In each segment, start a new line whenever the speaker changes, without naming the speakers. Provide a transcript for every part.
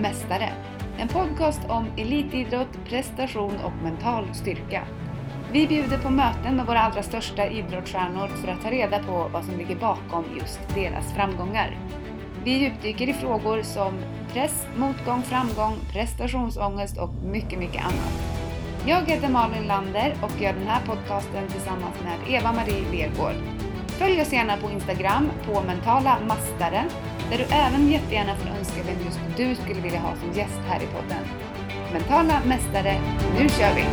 mästare. En podcast om elitidrott, prestation och mental styrka. Vi bjuder på möten med våra allra största idrottsstjärnor för att ta reda på vad som ligger bakom just deras framgångar. Vi djupdyker i frågor som press, motgång, framgång, prestationsångest och mycket, mycket annat. Jag heter Malin Lander och gör den här podcasten tillsammans med Eva-Marie Lergård. Följ oss gärna på Instagram på mentala mastaren där du även jättegärna får önska vem just du skulle vilja ha som gäst här i podden. Mentala mästare, nu kör vi!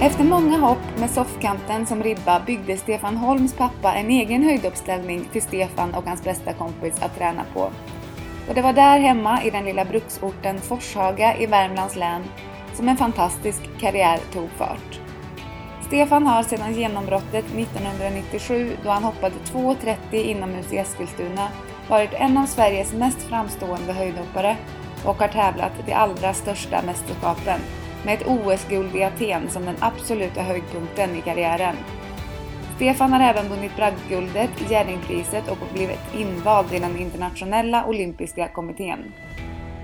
Efter många hopp med soffkanten som ribba byggde Stefan Holms pappa en egen höjduppställning till Stefan och hans bästa kompis att träna på. Och det var där hemma i den lilla bruksorten Forshaga i Värmlands län som en fantastisk karriär tog fart. Stefan har sedan genombrottet 1997 då han hoppade 2,30 inomhus i Eskilstuna varit en av Sveriges mest framstående höjdhoppare och har tävlat de allra största mästerskapen med ett OS-guld i Aten som den absoluta höjdpunkten i karriären. Stefan har även vunnit bragdguldet, Jerringpriset och blivit invald i den internationella olympiska kommittén.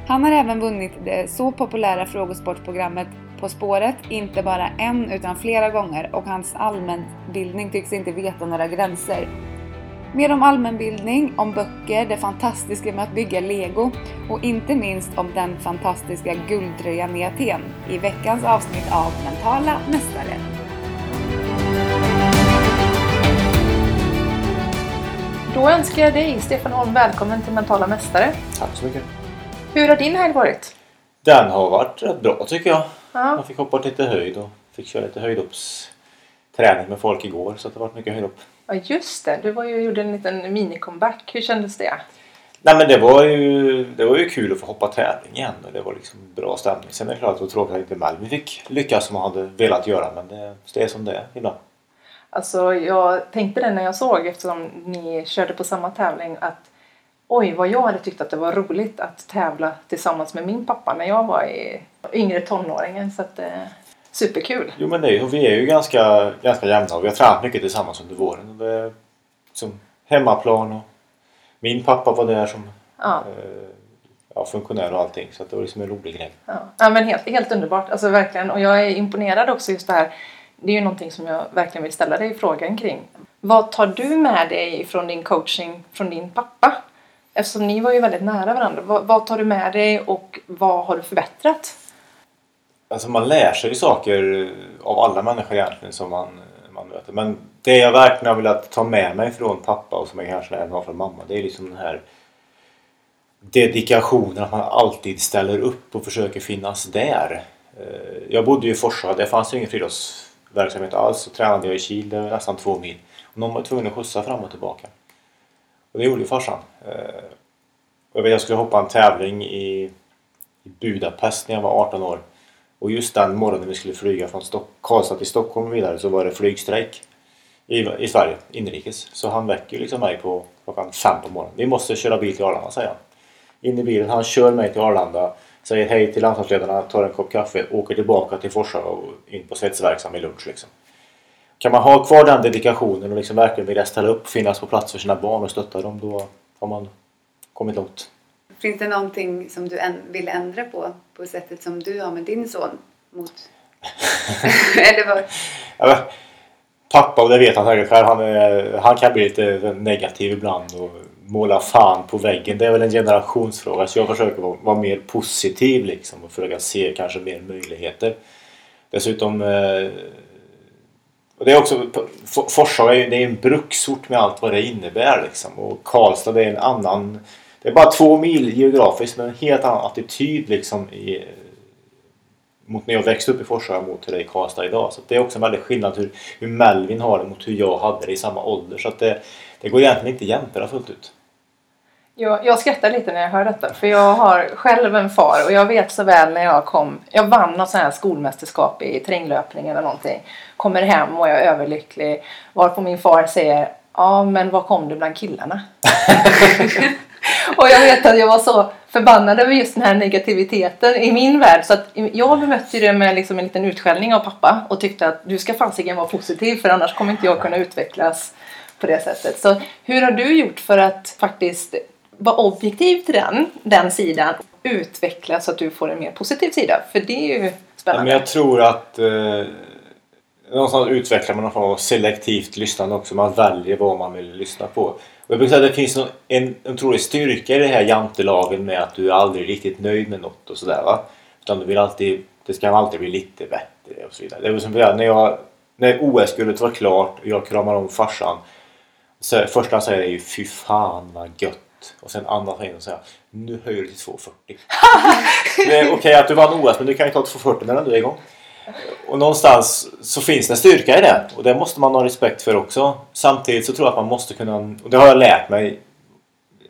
Han har även vunnit det så populära frågesportprogrammet på spåret, inte bara en utan flera gånger och hans allmänbildning tycks inte veta några gränser. Mer om allmänbildning, om böcker, det fantastiska med att bygga lego och inte minst om den fantastiska guldtröjan i Aten i veckans avsnitt av Mentala Mästare.
Då önskar jag dig, Stefan Holm, välkommen till Mentala Mästare.
Tack så mycket.
Hur har din helg varit?
Den har varit rätt bra tycker jag.
Ja.
Jag fick hoppa lite höjd och fick köra lite höjdhoppsträning med folk igår så det varit mycket höjdhopp.
Ja, just det. Du var ju, gjorde en liten mini-comeback. Hur kändes det?
Nej men det var ju, det var ju kul att få hoppa tävling igen och det var liksom bra stämning. Sen är det klart att det var tråkigt att inte Malmö fick lyckas som man hade velat göra men det, det är som det är ibland.
Alltså, jag tänkte det när jag såg, eftersom ni körde på samma tävling, att oj, vad jag hade tyckt att det var roligt att tävla tillsammans med min pappa när jag var i yngre tonåringen. Så att, eh, superkul!
Jo men det är, ju- vi är ju ganska, ganska jämna och vi har tränat mycket tillsammans under våren. Och det liksom hemmaplan och min pappa var där som
Ja.
eh, ja, funktionär och allting så det var liksom en rolig grej.
Ja, ja men helt, helt underbart. Alltså verkligen. Och jag är imponerad också just det här. Det är ju någonting som jag verkligen vill ställa dig frågan kring. Vad tar du med dig från din coaching från din pappa? Eftersom ni var ju väldigt nära varandra. Vad, vad tar du med dig och vad har du förbättrat?
Alltså man lär sig ju saker av alla människor egentligen som man, man möter. Men det jag verkligen har velat ta med mig från pappa och som jag kanske även har från mamma det är liksom den här dedikationen att man alltid ställer upp och försöker finnas där. Eh, jag bodde ju i Forsa, det fanns ju ingen friidrottsverksamhet alls. Så tränade jag i Kil, det var nästan två mil. Och någon var tvungen att skjutsa fram och tillbaka. Och det gjorde ju farsan. Eh, jag, vet, jag skulle hoppa en tävling i, i Budapest när jag var 18 år. Och just den morgonen vi skulle flyga från Stock- Karlstad till Stockholm och vidare så var det flygstrejk i, i Sverige, inrikes. Så han väcker liksom mig på klockan fem på morgonen. Vi måste köra bil till Arlanda, säger han. In i bilen, han kör mig till Arlanda, säger hej till landslagsledarna, tar en kopp kaffe, åker tillbaka till Forsa och in på svetsverksam i lunch. Liksom. Kan man ha kvar den dedikationen och liksom verkligen vilja ställa upp, finnas på plats för sina barn och stötta dem, då har man kommit långt.
Finns det någonting som du vill ändra på, på sättet som du har med din son? Mot... Eller vad?
Ja, pappa, och det vet han säkert själv, han, är, han kan bli lite negativ ibland och måla fan på väggen. Det är väl en generationsfråga så jag försöker vara, vara mer positiv liksom och försöka se kanske mer möjligheter. Dessutom eh, och det är också, Forshaga är ju det är en bruksort med allt vad det innebär liksom. Och Karlstad det är en annan det är bara två mil geografiskt men en helt annan attityd liksom i, mot när jag växte upp i Forshaga mot hur det är i Karlstad idag. Så det är också en väldig skillnad hur, hur Melvin har det mot hur jag hade det i samma ålder. Så att det, det går egentligen inte att jämföra fullt ut.
Jag, jag skrattar lite när jag hör detta för jag har själv en far och jag vet så väl när jag kom, jag vann något sånt här skolmästerskap i terränglöpning eller någonting. Kommer hem och jag är överlycklig varpå min far säger ja men var kom du bland killarna? och jag vet att jag var så förbannad över just den här negativiteten i min värld så att jag bemötte det med liksom en liten utskällning av pappa och tyckte att du ska fasiken vara positiv för annars kommer inte jag kunna utvecklas på det sättet. Så hur har du gjort för att faktiskt vara objektiv till den, den sidan utveckla så att du får en mer positiv sida? För det är ju
Ja,
spännande.
men jag tror att eh, någonstans utvecklar man någon form av selektivt lyssnande också. Man väljer vad man vill lyssna på. Och jag brukar säga att det finns en otrolig styrka i det här jantelagen med att du är aldrig riktigt nöjd med något och sådär va. Utan du vill alltid, det ska alltid bli lite bättre och så vidare. Det var som när, jag, när OS-guldet var klart och jag kramar om farsan. Så första han säger är ju fy fan vad gött. Och sen andas in och säger nu höjer du till 240. Det är Okej att du vann OS men du kan ju ta 240 när du är igång. Och någonstans så finns det styrka i det och det måste man ha respekt för också. Samtidigt så tror jag att man måste kunna, och det har jag lärt mig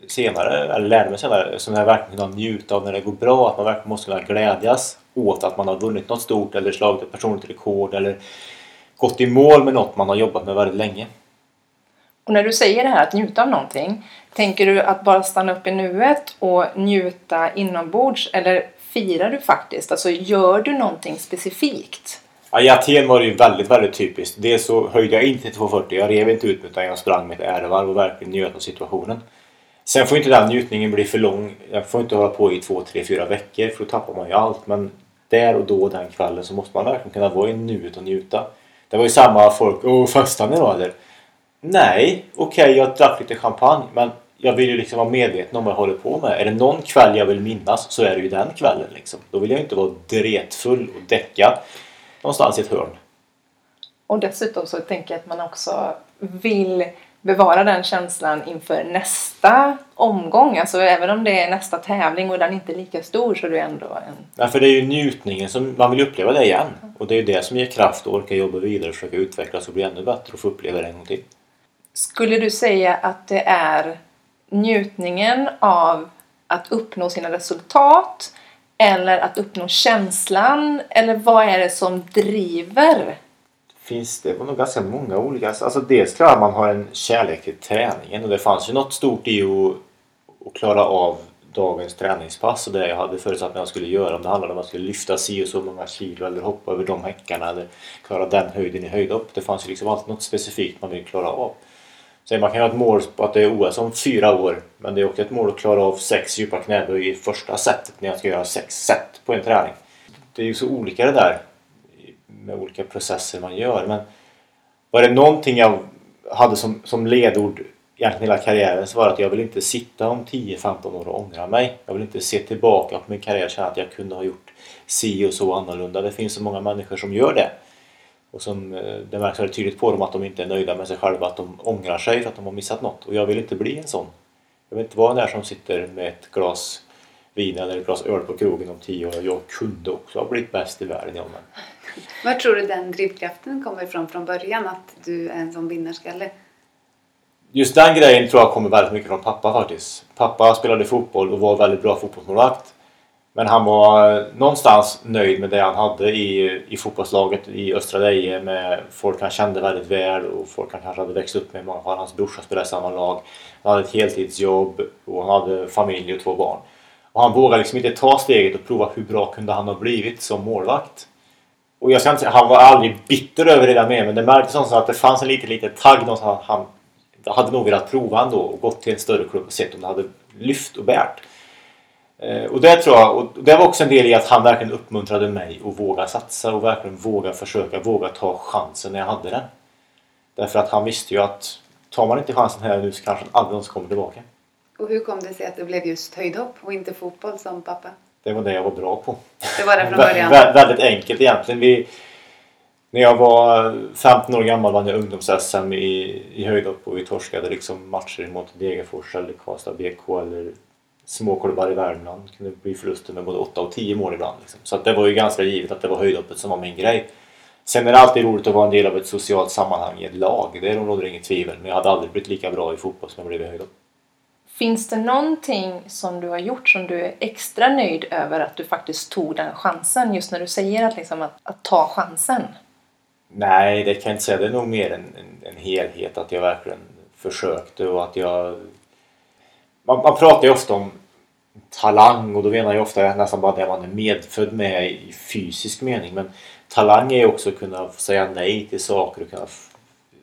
senare, eller lärde mig senare, som jag verkligen kunna njuta av när det går bra. Att man verkligen måste kunna glädjas åt att man har vunnit något stort eller slagit ett personligt rekord eller gått i mål med något man har jobbat med väldigt länge.
Och när du säger det här att njuta av någonting, tänker du att bara stanna upp i nuet och njuta inombords eller firar du faktiskt? Alltså gör du någonting specifikt?
Ja, I Aten var det ju väldigt, väldigt typiskt. Dels så höjde jag inte till 240. Jag rev inte ut mig utan jag sprang med ett ärevarv och verkligen njöt av situationen. Sen får inte den njutningen bli för lång. Jag får inte hålla på i två, tre, fyra veckor för då tappar man ju allt. Men där och då den kvällen så måste man verkligen kunna vara i nuet och njuta. Det var ju samma folk. Åh, festar ni då eller? Nej, okej jag drack lite champagne men jag vill ju liksom vara medveten om vad jag håller på med. Är det någon kväll jag vill minnas så är det ju den kvällen liksom. Då vill jag inte vara dretfull och däckad någonstans i ett hörn.
Och dessutom så tänker jag att man också vill bevara den känslan inför nästa omgång. Alltså även om det är nästa tävling och den inte är lika stor så är det ändå en...
Ja, för det är ju njutningen som man vill uppleva det igen. Och det är ju det som ger kraft att orka jobba vidare och försöka utvecklas och bli ännu bättre och få uppleva det en gång till.
Skulle du säga att det är njutningen av att uppnå sina resultat eller att uppnå känslan? Eller vad är det som driver?
Finns det var nog ganska många olika. Alltså dels tror jag man har en kärlek till träningen och det fanns ju något stort i att, att klara av dagens träningspass och det jag hade förutsatt att jag skulle göra. Om det handlade om att jag skulle lyfta si och så många kilo eller hoppa över de häckarna eller klara den höjden i höjdhopp. Det fanns ju liksom alltid något specifikt man ville klara av. Så man kan ha ett mål på att det är OS om fyra år men det är också ett mål att klara av sex djupa knäböj i första setet när jag ska göra sex set på en träning. Det är ju så olika det där med olika processer man gör men var det någonting jag hade som, som ledord egentligen hela karriären så var det att jag vill inte sitta om 10-15 år och ångra mig. Jag vill inte se tillbaka på min karriär och känna att jag kunde ha gjort si och så annorlunda. Det finns så många människor som gör det. Och som, eh, det märks väldigt tydligt på dem att de inte är nöjda med sig själva, att de ångrar sig för att de har missat något. Och jag vill inte bli en sån. Jag vill inte vara den där som sitter med ett glas vin eller ett glas öl på krogen om tio år. Jag kunde också ha blivit bäst i världen. Ja, men.
Var tror du den drivkraften kommer ifrån från början? Att du är en sån vinnarskalle?
Just den grejen tror jag kommer väldigt mycket från pappa faktiskt. Pappa spelade fotboll och var väldigt bra fotbollsmålvakt. Men han var någonstans nöjd med det han hade i, i fotbollslaget i Östra Deje med folk han kände väldigt väl och folk han kanske hade växt upp med. Många av hans brorsa spelade i samma lag. Han hade ett heltidsjobb och han hade familj och två barn. Och han vågade liksom inte ta steget och prova hur bra kunde han ha blivit som målvakt. Och jag ska inte säga, han var aldrig bitter över det där med men det märktes någonstans att det fanns en liten, liten tagg någonstans. Han hade nog velat prova ändå och gått till en större klubb och sett om det hade lyft och bärt. Eh, och det tror jag, och det var också en del i att han verkligen uppmuntrade mig att våga satsa och verkligen våga försöka, våga ta chansen när jag hade den. Därför att han visste ju att tar man inte chansen här nu så kanske han aldrig någonsin kommer tillbaka.
Och hur kom det sig att det blev just höjdhopp och inte fotboll som pappa?
Det var det jag var bra på.
Det var det från början?
vä- väldigt enkelt egentligen. Vi, när jag var 15 år gammal vann jag ungdoms-SM i, i höjdhopp och vi torskade liksom matcher mot Degerfors eller Karlstad BK eller småklubbar i Värmland. Kunde bli förluster med både 8 och 10 mål ibland. Liksom. Så att det var ju ganska givet att det var höjdhoppet som var min grej. Sen är det alltid roligt att vara en del av ett socialt sammanhang i ett lag. Det råder inget tvivel. Men jag hade aldrig blivit lika bra i fotboll som jag blev i höjdhopp.
Finns det någonting som du har gjort som du är extra nöjd över att du faktiskt tog den chansen? Just när du säger att, liksom, att, att ta chansen.
Nej, det kan jag inte säga. Det är nog mer en, en, en helhet. Att jag verkligen försökte och att jag... Man, man pratar ju ofta om talang och då menar jag ofta nästan bara det man är medfödd med i fysisk mening. Men talang är ju också att kunna säga nej till saker och kunna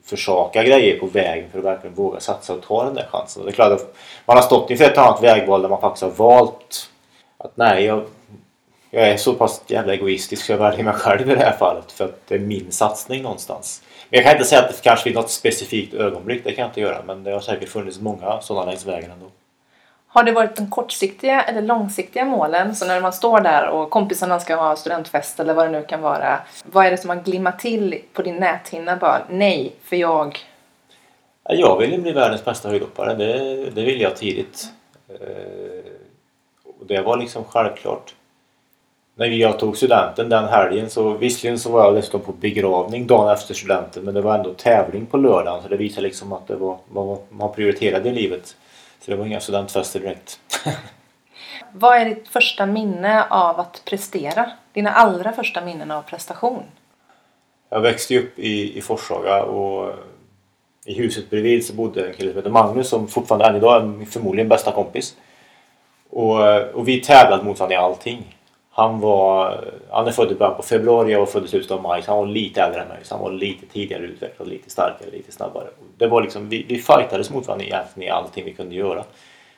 försaka grejer på vägen för att verkligen våga satsa och ta den där chansen. Och det är klart att man har stått inför ett annat vägval där man faktiskt har valt att nej, jag, jag är så pass jävla egoistisk så jag väljer mig själv i det här fallet för att det är min satsning någonstans. Men jag kan inte säga att det kanske finns något specifikt ögonblick, det kan jag inte göra. Men det har säkert funnits många sådana längs vägen ändå.
Har det varit de kortsiktiga eller långsiktiga målen? Så när man står där och kompisarna ska ha studentfest eller vad det nu kan vara. Vad är det som har glimmat till på din näthinna? Bara nej, för jag...
Jag ville bli världens bästa höjdhoppare. Det, det ville jag tidigt. Eh, och det var liksom självklart. När jag tog studenten den helgen så visserligen så var jag dessutom på begravning dagen efter studenten men det var ändå tävling på lördagen så det visar liksom att det var vad man prioriterade i livet. Så det var inga studentfester direkt.
Vad är ditt första minne av att prestera? Dina allra första minnen av prestation?
Jag växte upp i, i Forshaga och i huset bredvid så bodde en kille som heter Magnus som fortfarande än idag är min förmodligen bästa kompis. Och, och vi tävlade mot varandra i allting. Han, var, han är född i början på februari och född i slutet av maj så han var lite äldre än mig. Så han var lite tidigare utvecklad, lite starkare, lite snabbare. Det var liksom, vi, vi fightades mot varandra egentligen i allting vi kunde göra.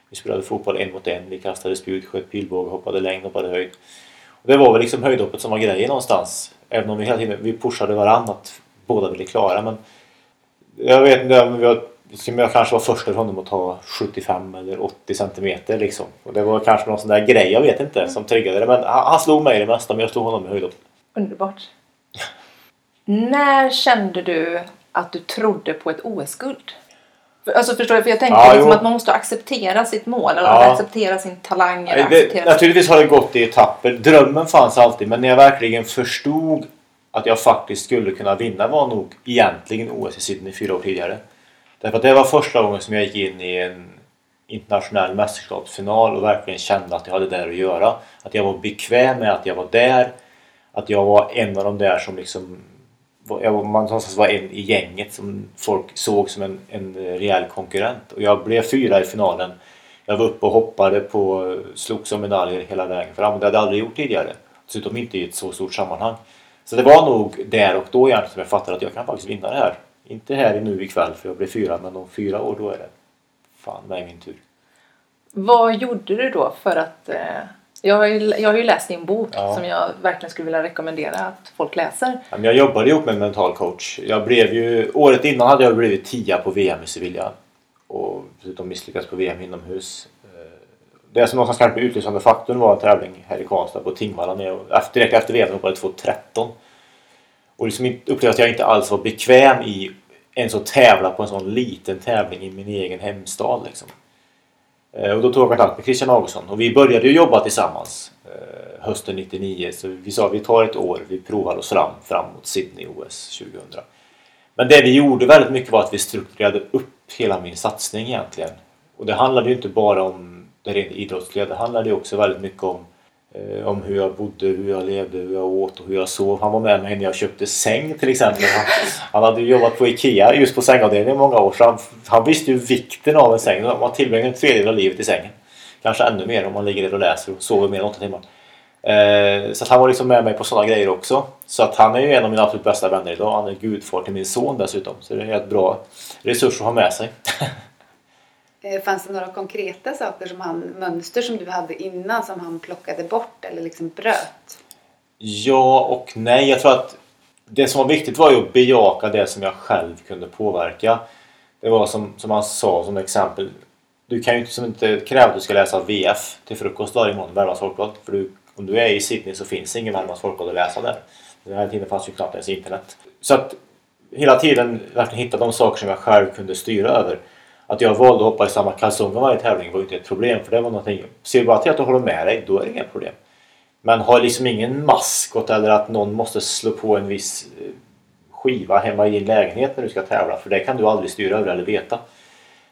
Vi spelade fotboll en mot en, vi kastade spjut, sköt pilbåge, hoppade längd, hoppade höjd. Och det var väl liksom höjdhoppet som var grejen någonstans. Även om vi hela tiden vi pushade varandra att båda ville klara. Men jag vet inte vi har som jag kanske var först för honom att ta 75 eller 80 centimeter liksom. Och det var kanske någon sån där grej, jag vet inte, som triggade det. Men han, han slog mig det mesta, men jag slog honom i höjdhopp.
Underbart. När kände du att du trodde på ett OS-guld? Alltså förstår du? För jag tänker ja, liksom att man måste acceptera sitt mål. Eller ja. acceptera sin talang. Eller
det, acceptera naturligtvis har det gått i etapper. Drömmen fanns alltid. Men när jag verkligen förstod att jag faktiskt skulle kunna vinna var nog egentligen OS i Sydney fyra år tidigare. Därför att det var första gången som jag gick in i en internationell mästerskapsfinal och verkligen kände att jag hade där att göra. Att jag var bekväm med att jag var där. Att jag var en av de där som liksom jag var, man någonstans var en i gänget som folk såg som en, en rejäl konkurrent. Och jag blev fyra i finalen. Jag var uppe och hoppade på, slogs om medaljer hela vägen fram. Det hade jag aldrig gjort tidigare. Dessutom inte i ett så stort sammanhang. Så det var nog där och då egentligen som jag fattade att jag kan faktiskt vinna det här. Inte här nu ikväll för jag blev fyra men om fyra år då är det fan med min tur.
Vad gjorde du då för att eh, jag, har ju, jag har ju läst din bok ja. som jag verkligen skulle vilja rekommendera att folk läser.
Jag jobbade ihop med en mental coach. Jag blev ju, året innan hade jag blivit tia på VM i Sevilla och dessutom misslyckats på VM inomhus. Eh, det som någonstans kanske blev utlösande faktorn var en tävling här i Karlstad på Tingvalla. direkt efter VM hoppade 2.13 och liksom upplevde att jag inte alls var bekväm i ens att tävla på en sån liten tävling i min egen hemstad. Liksom. Eh, och då tog jag kontakt med Christian Augustsson och vi började ju jobba tillsammans eh, hösten 99. Så vi sa vi tar ett år, vi provar oss fram, fram mot Sydney OS 2000. Men det vi gjorde väldigt mycket var att vi strukturerade upp hela min satsning egentligen. Och det handlade ju inte bara om det rent idrottsliga, det handlade ju också väldigt mycket om Eh, om hur jag bodde, hur jag levde, hur jag åt och hur jag sov. Han var med mig när jag köpte säng till exempel. Han, han hade jobbat på IKEA just på sängavdelningen i många år så han, han visste ju vikten av en säng. Man tillbringar en tredjedel av livet i sängen. Kanske ännu mer om man ligger där och läser och sover mer än åtta timmar. Eh, så han var liksom med mig på sådana grejer också. Så att han är ju en av mina absolut bästa vänner idag. Han är gudfar till min son dessutom. Så det är en helt bra resurs att ha med sig.
Eh, fanns det några konkreta saker som han, mönster som du hade innan som han plockade bort eller liksom bröt?
Ja och nej. Jag tror att det som var viktigt var ju att bejaka det som jag själv kunde påverka. Det var som, som han sa som exempel. Du kan ju inte, som inte kräva att du ska läsa VF till frukost varje morgon, Värmlands Folkblad. För du, om du är i Sydney så finns ingen Värmlands Folkblad att läsa där. Den här tiden fanns ju knappt ens internet. Så att hela tiden verkligen hitta de saker som jag själv kunde styra över. Att jag valde att hoppa i samma kalsonger varje tävling var ju inte ett problem för det var någonting. Ser du bara till att du håller med dig, då är det inga problem. Men har liksom ingen maskot eller att någon måste slå på en viss eh, skiva hemma i din lägenhet när du ska tävla för det kan du aldrig styra över eller veta.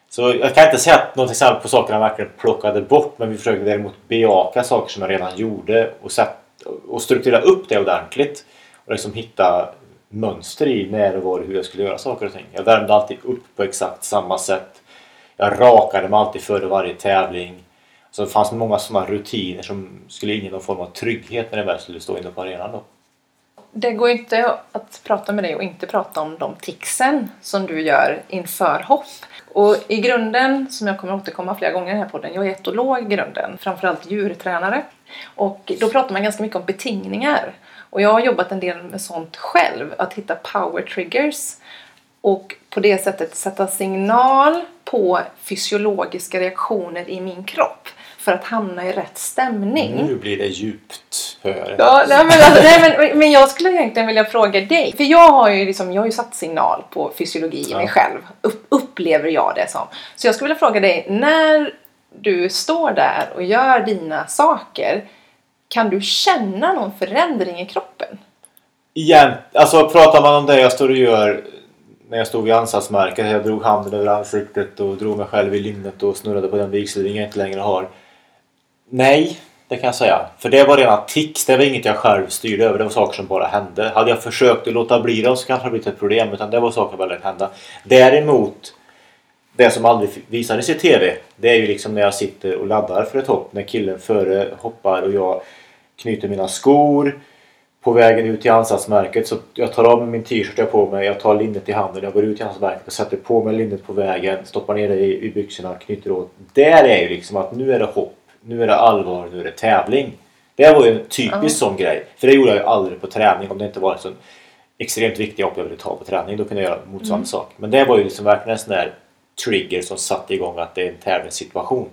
Så jag kan inte säga att något exempel på sakerna verkligen plockade bort men vi försökte däremot bejaka saker som jag redan gjorde och, sätt, och strukturera upp det ordentligt. Och liksom hitta mönster i när och var och hur jag skulle göra saker och ting. Jag värmde alltid upp på exakt samma sätt. Jag rakade mig alltid före varje tävling. Så det fanns många sådana rutiner som skulle inge någon form av trygghet när jag väl skulle stå inne på arenan. Då.
det går inte att prata med dig och inte prata om de ticsen som du gör inför hopp. Och i grunden, som jag kommer återkomma flera gånger i den här podden, jag är etolog i grunden, framförallt djurtränare. Och då pratar man ganska mycket om betingningar. Och jag har jobbat en del med sånt själv, att hitta power triggers. Och på det sättet sätta signal på fysiologiska reaktioner i min kropp för att hamna i rätt stämning.
Nu blir det djupt. Hör.
Ja, nej, men, alltså, nej, men, men jag skulle egentligen vilja fråga dig. För jag har ju, liksom, jag har ju satt signal på fysiologi i mig själv. Upp, upplever jag det som. Så jag skulle vilja fråga dig, när du står där och gör dina saker. Kan du känna någon förändring i kroppen?
Igen, alltså pratar man om det jag står och gör när jag stod vid ansatsmärket. Jag drog handen över ansiktet och drog mig själv i linnet och snurrade på den vigselring jag inte längre har. Nej, det kan jag säga. För det var rena tics. Det var inget jag själv styrde över. Det var saker som bara hände. Hade jag försökt att låta bli dem så kanske det blivit ett problem. Utan det var saker som bara lät hända. Däremot, det som aldrig visades i TV. Det är ju liksom när jag sitter och laddar för ett hopp. När killen före hoppar och jag knyter mina skor. På vägen ut till ansatsmärket så jag tar av mig min t-shirt jag på mig. Jag tar linnet i handen. Jag går ut till ansatsmärket och sätter på mig linnet på vägen. Stoppar ner det i, i byxorna. Knyter åt. Där är ju liksom att nu är det hopp nu är det allvar, nu är det tävling. Det var ju en typisk mm. sån grej. För det gjorde jag ju aldrig på träning om det inte var en sån extremt viktig hopp jag ville ta på träning. Då kunde jag göra motsvarande mm. sak. Men det var ju liksom verkligen en sån där trigger som satte igång att det är en tävlingssituation.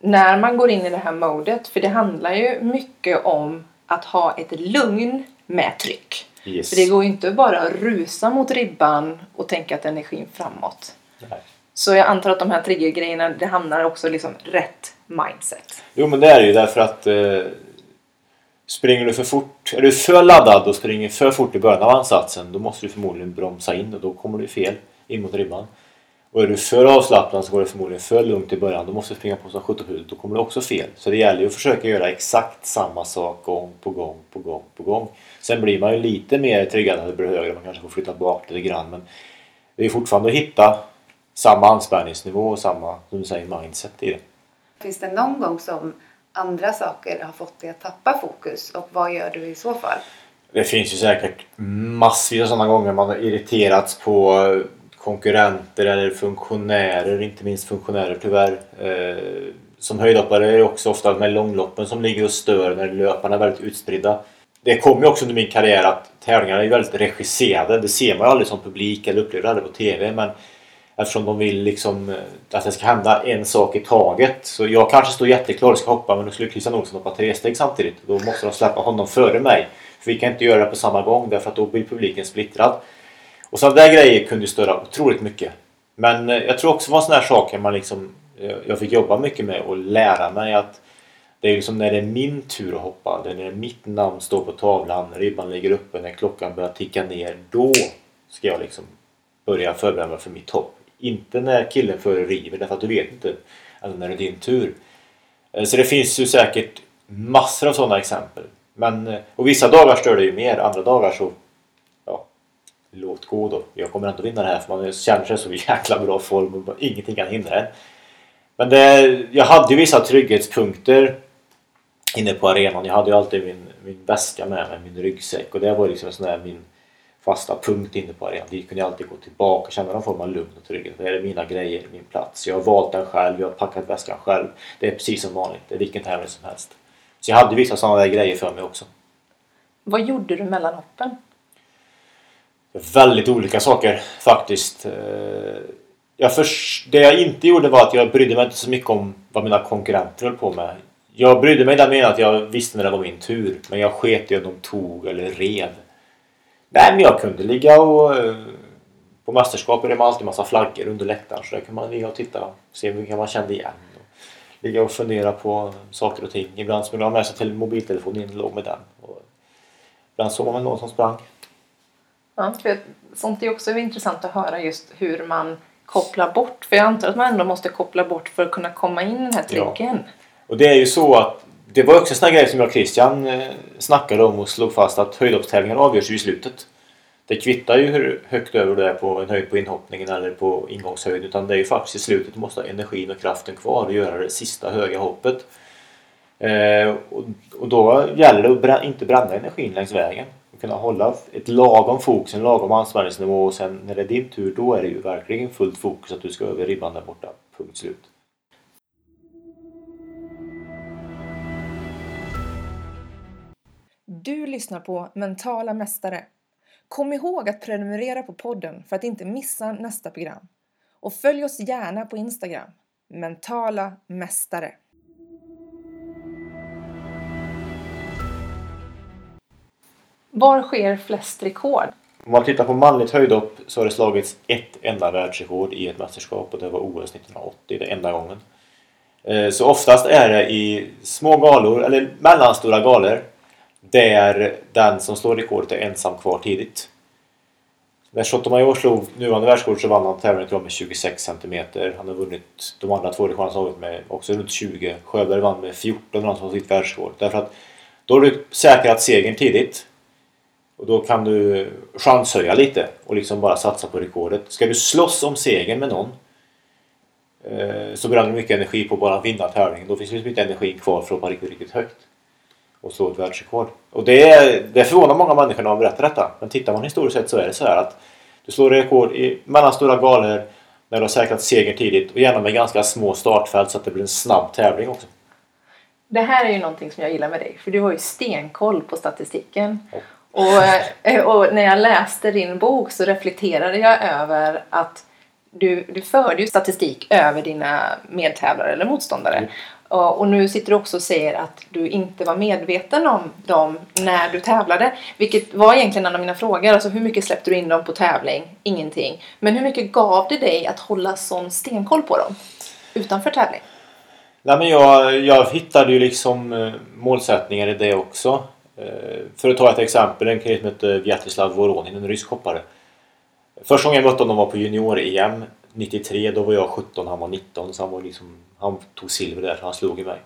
När man går in i det här modet, för det handlar ju mycket om att ha ett lugn med tryck. Yes. För det går ju inte bara att rusa mot ribban och tänka att energin framåt. Nej. Så jag antar att de här triggergrejerna, det hamnar också liksom rätt mindset.
Jo men det är det ju därför att eh, springer du för fort, är du för laddad och springer för fort i början av ansatsen då måste du förmodligen bromsa in och då kommer du fel in mot ribban. Och är du för avslappnad så går det förmodligen för lugnt i början. Då måste du springa på som 17 Då kommer du också fel. Så det gäller ju att försöka göra exakt samma sak gång på gång på gång på gång. Sen blir man ju lite mer triggad när det blir högre. Man kanske får flytta bak lite grann. Men det är fortfarande att hitta samma anspänningsnivå och samma, som du säger, mindset i det.
Finns det någon gång som andra saker har fått dig att tappa fokus och vad gör du i så fall?
Det finns ju säkert massvis av sådana gånger man har irriterats på konkurrenter eller funktionärer, inte minst funktionärer tyvärr. Eh, som höjdhoppare är det också ofta med långloppen som ligger och stör när löparna är väldigt utspridda. Det kom ju också under min karriär att tävlingarna är väldigt regisserade. Det ser man ju aldrig som publik eller upplever aldrig på TV men Eftersom de vill liksom eh, att det ska hända en sak i taget. Så jag kanske står jätteklar och ska hoppa men då skulle Christian Olsson hoppa tre steg samtidigt. Då måste de släppa honom före mig. För vi kan inte göra det på samma gång därför att då blir publiken splittrad. Och sådana där grejer kunde ju störa otroligt mycket. Men eh, jag tror också det var en sån här sak man liksom, eh, jag fick jobba mycket med och lära mig att det är liksom när det är min tur att hoppa, det är när mitt namn står på tavlan, ribban ligger uppe, när klockan börjar ticka ner. Då ska jag liksom börja förbereda mig för mitt hopp. Inte när killen före river därför att du vet inte alltså när det är din tur. Eh, så det finns ju säkert massor av sådana exempel. Men, och vissa dagar stör det ju mer, andra dagar så låt gå då. Jag kommer ändå vinna det här för man känner sig så jäkla bra form och ingenting kan hindra en. Men det, jag hade ju vissa trygghetspunkter inne på arenan. Jag hade ju alltid min, min väska med mig, min ryggsäck och det var liksom en sån där min fasta punkt inne på arenan. Dit kunde jag alltid gå tillbaka och känna någon form av lugn och trygghet. Det är mina grejer, min plats. Jag har valt den själv, jag har packat väskan själv. Det är precis som vanligt. Det är vilken tävling som helst. Så jag hade vissa sådana där grejer för mig också.
Vad gjorde du mellan hoppen?
Väldigt olika saker faktiskt. Eh, jag först, det jag inte gjorde var att jag brydde mig inte så mycket om vad mina konkurrenter höll på med. Jag brydde mig i den meningen att jag visste när det var min tur. Men jag sket i om de tog eller rev. Nej, men jag kunde ligga och... Eh, på mästerskap är det alltid massa flaggor under läktaren så där kan man ligga och titta och se vilka man kände igen. Och ligga och fundera på saker och ting. Ibland skulle man ha med sig till mobiltelefonen in och låg med den. Och ibland såg man väl någon som sprang.
Ja, för sånt är också intressant att höra just hur man kopplar bort. För jag antar att man ändå måste koppla bort för att kunna komma in i den här tricken. Ja.
Och det är ju så att det var också en sån grej som jag och Christian eh, snackade om och slog fast att höjdhoppstävlingar avgörs ju i slutet. Det kvittar ju hur högt över du är på en höjd på inhoppningen eller på ingångshöjd utan det är ju faktiskt i slutet du måste ha energin och kraften kvar och göra det sista höga hoppet. Eh, och, och, då gäller det att brä inte bränna energin längs vägen kunna hålla ett lagom fokus, en lagom anspänningsnivå och sen när det är din tur då är det ju verkligen fullt fokus att du ska över ribban där borta. Punkt slut.
Du lyssnar på Mentala Mästare. Kom ihåg att prenumerera på podden för att inte missa nästa program. Och följ oss gärna på Instagram. Mentala Mästare. Var sker flest rekord?
Om man tittar på manligt höjdhopp så har det slagits ett enda världsrekord i ett mästerskap och det var OS 1980, det enda gången. Eh, så oftast är det i små galor, eller mellanstora galor, där den som slår rekordet är ensam kvar tidigt. När Sotomayor slog nuvarande världsrekord så vann han tävlingen med 26 cm. Han har vunnit de andra två rekorden han med också runt 20. Sjöberg vann med 14 han slog sitt världsrekord. Därför att då har du säkrat segern tidigt. Och då kan du chanshöja lite och liksom bara satsa på rekordet. Ska du slåss om segern med någon eh, så bränner du mycket energi på att bara vinna tävlingen. Då finns det liksom inte energi kvar för att hoppa riktigt, riktigt högt och slå ett världsrekord. Och det, det förvånar många människor när man berättar detta. Men tittar man historiskt sett så är det så här att du slår rekord i mellanstora galor när du har säkrat seger tidigt och gärna med ganska små startfält så att det blir en snabb tävling också.
Det här är ju någonting som jag gillar med dig för du har ju stenkoll på statistiken. Oh. Och, eh, och, när jag läste din bok så reflekterade jag över att du, du förde ju statistik över dina medtävlare eller motståndare. Mm. Och nu sitter du också och säger att du inte var medveten om dem när du tävlade. Vilket var egentligen en av mina frågor. Alltså hur mycket släppte du in dem på tävling? Ingenting. Men hur mycket gav det dig att hålla sån stenkoll på dem? Utanför tävling?
Nej, men jag, jag hittade ju liksom eh, målsättningar i det också. Eh, för att ta ett exempel, en kille som hette Vjatislav Voronin, en rysk hoppare. Första gången jag mötte honom var på junior-EM 93. Då var jag 17 han var 19 så han, var liksom, han tog silver där så han slog i mig.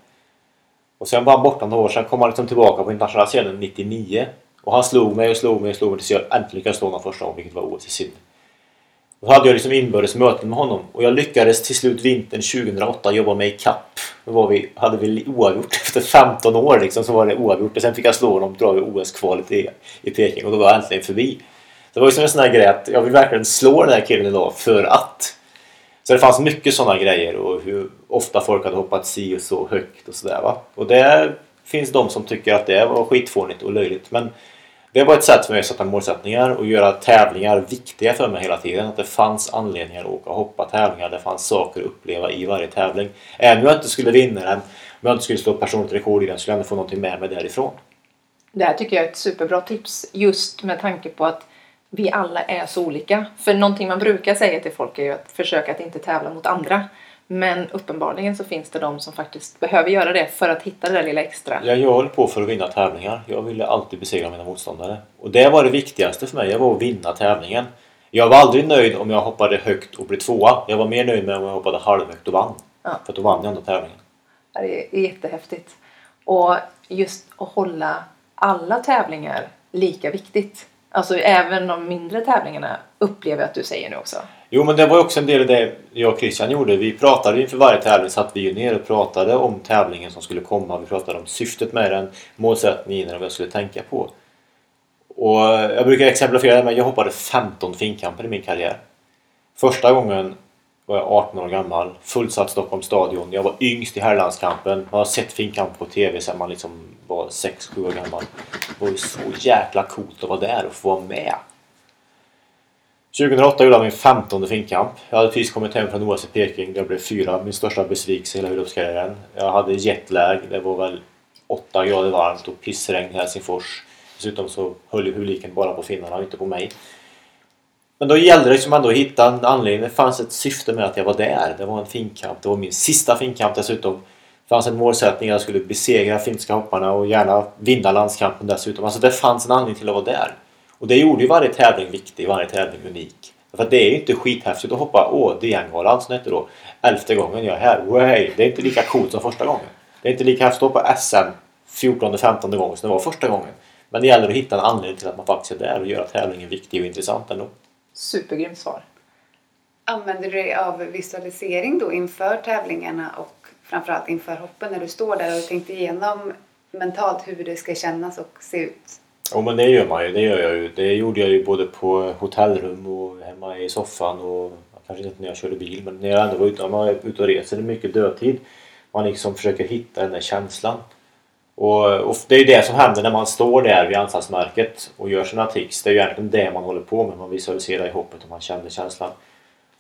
Och sen var han borta några år, sen kom han liksom tillbaka på internationella scenen 99. Och han slog mig och slog mig och slog mig tills jag äntligen lyckades slå honom första gången vilket var OS i Sydney. Då hade jag liksom inbördes möten med honom och jag lyckades till slut vintern 2008 jobba mig ikapp. Då var vi, hade vi oavgjort efter 15 år liksom så var det oavgjort och sen fick jag slå honom och dra i OS-kvalet i, i Peking och då var jag äntligen förbi. Det var ju som en sån här grej att jag vill verkligen slå den här killen idag för att. Så det fanns mycket sådana grejer och hur ofta folk hade hoppat si och så högt och sådär va. Och det finns de som tycker att det var skitfånigt och löjligt men det var ett sätt för mig att sätta målsättningar och göra tävlingar viktiga för mig hela tiden. Att det fanns anledningar att åka och hoppa tävlingar. Det fanns saker att uppleva i varje tävling. Även om jag inte skulle vinna den, om jag inte skulle slå personligt rekord i den, skulle jag ändå få någonting med mig därifrån.
Det här tycker jag är ett superbra tips just med tanke på att vi alla är så olika. För någonting man brukar säga till folk är ju att försöka att inte tävla mot andra. Men uppenbarligen så finns det de som faktiskt behöver göra det för att hitta det där lilla extra.
Ja, jag håller på för att vinna tävlingar. Jag ville alltid besegra mina motståndare. Och det var det viktigaste för mig, det var att vinna tävlingen. Jag var aldrig nöjd om jag hoppade högt och blev tvåa. Jag var mer nöjd med om jag hoppade halvhögt och vann. Ja. För då vann jag ändå tävlingen.
Det är jättehäftigt. Och just att hålla alla tävlingar lika viktigt. Alltså även de mindre tävlingarna upplever jag att du säger nu också.
Jo men det var också en del av det jag och Christian gjorde. Vi pratade inför varje tävling, satt vi ju ner och pratade om tävlingen som skulle komma. Vi pratade om syftet med den, målsättningen och vad jag skulle tänka på. Och jag brukar exemplifiera det med jag hoppade 15 finkamper i min karriär. Första gången var jag 18 år gammal, fullsatt Stockholms stadion. Jag var yngst i herrlandskampen. Man har sett finkamp på TV sedan man liksom var 6-7 år gammal. Det var ju så jäkla coolt att vara där och få vara med. 2008 gjorde jag min 15 finkamp. Jag hade precis kommit hem från OS i Peking. Jag blev fyra, min största besvikelse i hela höjdhoppskarriären. Jag hade jetlag. Det var väl 8 grader varmt och pissregn i Helsingfors. Dessutom så höll ju publiken bara på finnarna och inte på mig. Men då gällde det liksom ändå att hitta en anledning. Det fanns ett syfte med att jag var där. Det var en finkamp. Det var min sista finkamp dessutom. Det fanns en målsättning. Jag skulle besegra finska hopparna och gärna vinna landskampen dessutom. Alltså det fanns en anledning till att vara där. Och det gjorde ju varje tävling viktig, varje tävling unik. För det är ju inte skithäftigt att hoppa, åh, DN-galan som hette då, elfte gången jag är här. Way. Det är inte lika coolt som första gången. Det är inte lika häftigt att hoppa SM 14 15 gången som det var första gången. Men det gäller att hitta en anledning till att man faktiskt är där och göra tävlingen viktig och intressant ändå.
Supergrymt svar.
Använder du dig av visualisering då inför tävlingarna och framförallt inför hoppen när du står där och tänkte igenom mentalt hur det ska kännas och se ut?
Ja men det gör man ju, det gör jag ju. Det gjorde jag ju både på hotellrum och hemma i soffan och kanske inte när jag körde bil men när jag ändå var ute, när man är ute och reser, det är mycket dödtid. Man liksom försöker hitta den där känslan. Och, och det är ju det som händer när man står där vid ansatsmärket och gör sina tics. Det är ju egentligen det man håller på med. Man visualiserar i hoppet och man känner känslan.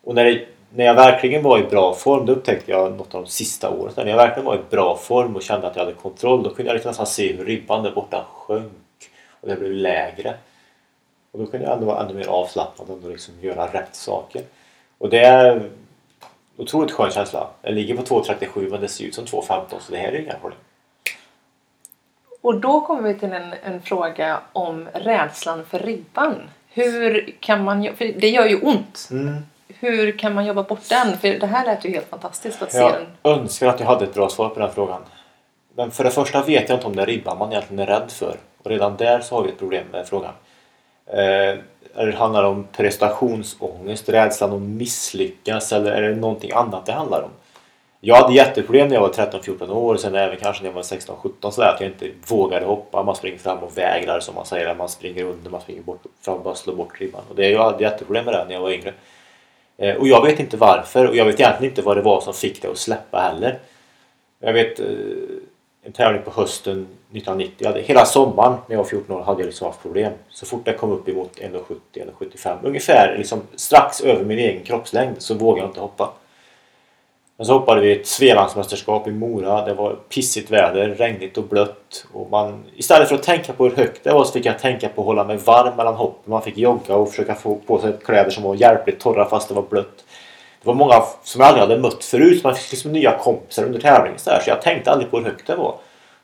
Och när, det, när jag verkligen var i bra form, det upptäckte jag något av de sista åren. När jag verkligen var i bra form och kände att jag hade kontroll, då kunde jag liksom nästan se hur ribban där borta sjönk och det blev lägre. Och då kunde jag ändå vara ännu mer avslappnad och liksom göra rätt saker. Och det är otroligt skön känsla. Jag ligger på 2,37 men det ser ut som 2,15 så det här är inga problem.
Och då kommer vi till en, en fråga om rädslan för ribban. Hur kan man... För det gör ju ont.
Mm.
Hur kan man jobba bort den? För det här lät ju helt fantastiskt att se
Jag
den.
önskar att jag hade ett bra svar på den frågan. Men för det första vet jag inte om det är ribban man egentligen är rädd för. Och redan där så har vi ett problem med frågan. Eh, det handlar om prestationsångest, rädslan att misslyckas eller är det någonting annat det handlar om? Jag hade jätteproblem när jag var 13-14 år och sen även kanske när jag var 16-17 sådär att jag inte vågade hoppa. Man springer fram och vägrar som man säger. Man springer under, man springer bort, fram och bara slår bort ribban. Och det, jag hade jätteproblem med det när jag var yngre. Eh, och jag vet inte varför och jag vet egentligen inte vad det var som fick det att släppa heller. Jag vet eh, en tävling på hösten 1990. Jag hade, hela sommaren när jag var 14 år hade jag liksom haft problem. Så fort jag kom upp emot 1,70 eller 75 ungefär liksom strax över min egen kroppslängd så vågade jag inte hoppa. Men så hoppade vi ett Svealandsmästerskap i Mora. Det var pissigt väder, regnigt och blött. Och man, istället för att tänka på hur högt det var så fick jag tänka på att hålla mig varm mellan hoppen. Man fick jogga och försöka få på sig kläder som var hjälpligt torra fast det var blött. Det var många som jag aldrig hade mött förut. Man fick liksom nya kompisar under tävlingen. Så, så jag tänkte aldrig på hur högt det var.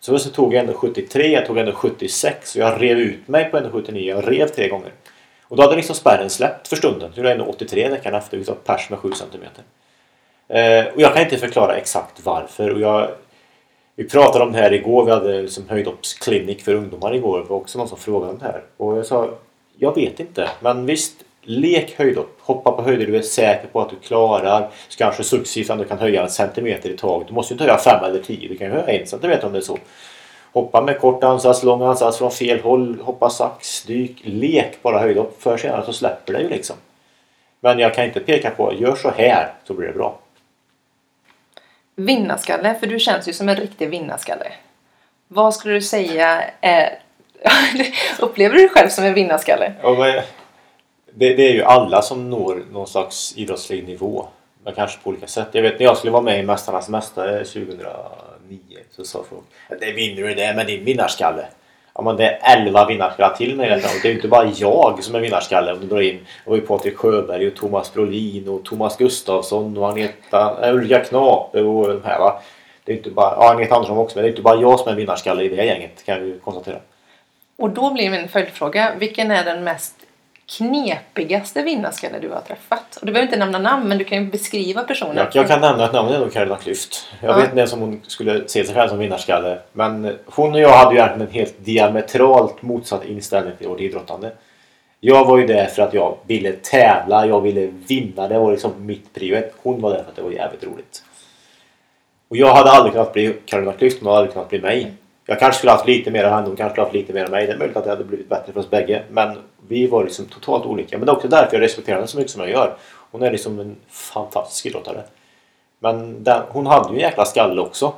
Så, så tog jag ändå 73, jag tog ändå 76 och jag rev ut mig på 1,79. Jag rev tre gånger. Och då hade liksom spärren släppt för stunden. Så jag ändå 83 veckan efter. Vi pers med 7 centimeter. Eh, och jag kan inte förklara exakt varför. Och jag, vi pratade om det här igår. Vi hade liksom höjdhoppsklinik för ungdomar igår. Det var också någon som frågade om det här. Och jag sa, jag vet inte. Men visst, lek höjdhopp. Hoppa på höjder du är säker på att du klarar. Så kanske successivt ändå kan höja en centimeter i taget. Du måste ju inte höja 5 eller 10. Du kan ju höja en centimeter om det är så. Hoppa med kort ansats, lång ansats från fel håll. Hoppa sax, dyk. Lek bara höjdhopp. Förr senare så släpper det ju liksom. Men jag kan inte peka på, gör så här så blir det bra.
Vinnarskalle, för du känns ju som en riktig vinnarskalle. Vad skulle du säga är... Upplever du dig själv som en vinnarskalle?
Ja, men det, det är ju alla som når någon slags idrottslig nivå. Men kanske på olika sätt. Jag vet när jag skulle vara med i Mästarnas Mästare 2009 så sa folk att det vinner du det med din vinnarskalle. Ja men det är 11 vinnarskallar till mig detta. Det är ju inte bara jag som är vinnarskalle om du drar in. Det var ju Patrik Sjöberg och Thomas Brolin och Thomas Gustafsson och Agneta, äh, Ulrika Knape och de här va. Det är inte bara, ja, Agneta Andersson också men det är inte bara jag som är vinnarskalle i det gänget kan vi ju konstatera.
Och då blir min följdfråga, vilken är den mest knepigaste vinnarskalle du har träffat? Och du behöver inte nämna namn, men du kan ju beskriva personen.
Jag, jag kan nämna ett namn, det är nog Carolina Klüft. Jag
Ja.
vet inte ens om hon skulle se sig själv som vinnarskalle. Men hon och jag hade ju egentligen en helt diametralt motsatt inställning till vårt idrottande. Jag var ju där för att jag ville tävla, jag ville vinna. Det var liksom mitt prio. Hon var där för att det var jävligt roligt. Och jag hade aldrig kunnat bli Carolina Klüft, hon hade aldrig kunnat bli mig. Jag kanske skulle haft lite mer av henne, hon kanske skulle haft lite mer av mig. Det är möjligt att det hade blivit bättre för oss bägge. Men vi var liksom totalt olika. Men det är också därför jag respekterar henne så mycket som jag gör. Hon är liksom en fantastisk idrottare. Men den, hon hade ju en jäkla skalle också.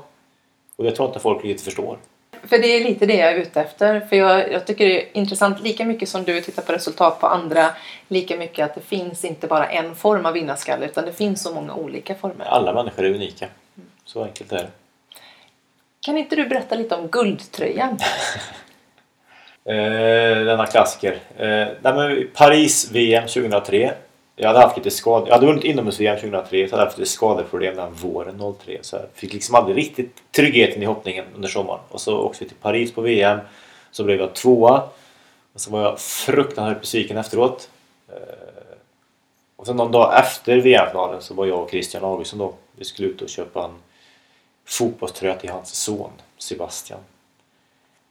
Och det tror jag inte folk riktigt förstår.
För det är lite det jag är ute efter. För jag, jag tycker det är intressant, lika mycket som du tittar på resultat på andra, lika mycket att det finns inte bara en form av vinnarskalle, utan det finns så många olika former.
Alla människor är unika. Så enkelt är det.
Kan inte du berätta lite om guldtröjan?
Eh, denna klassiker. Eh, nej, Paris-VM 2003. Jag hade haft lite skador. Jag hade vunnit inomhus-VM 2003 så jag hade haft lite skadeproblem den våren 03. Så jag fick liksom aldrig riktigt tryggheten i hoppningen under sommaren. Och så åkte vi till Paris på VM. Så blev jag tvåa. Och så var jag fruktansvärt besviken efteråt. Eh, och sen någon dag efter VM-finalen så var jag och Christian Augustsson då. Vi skulle ut och köpa en fotbollströja till hans son Sebastian.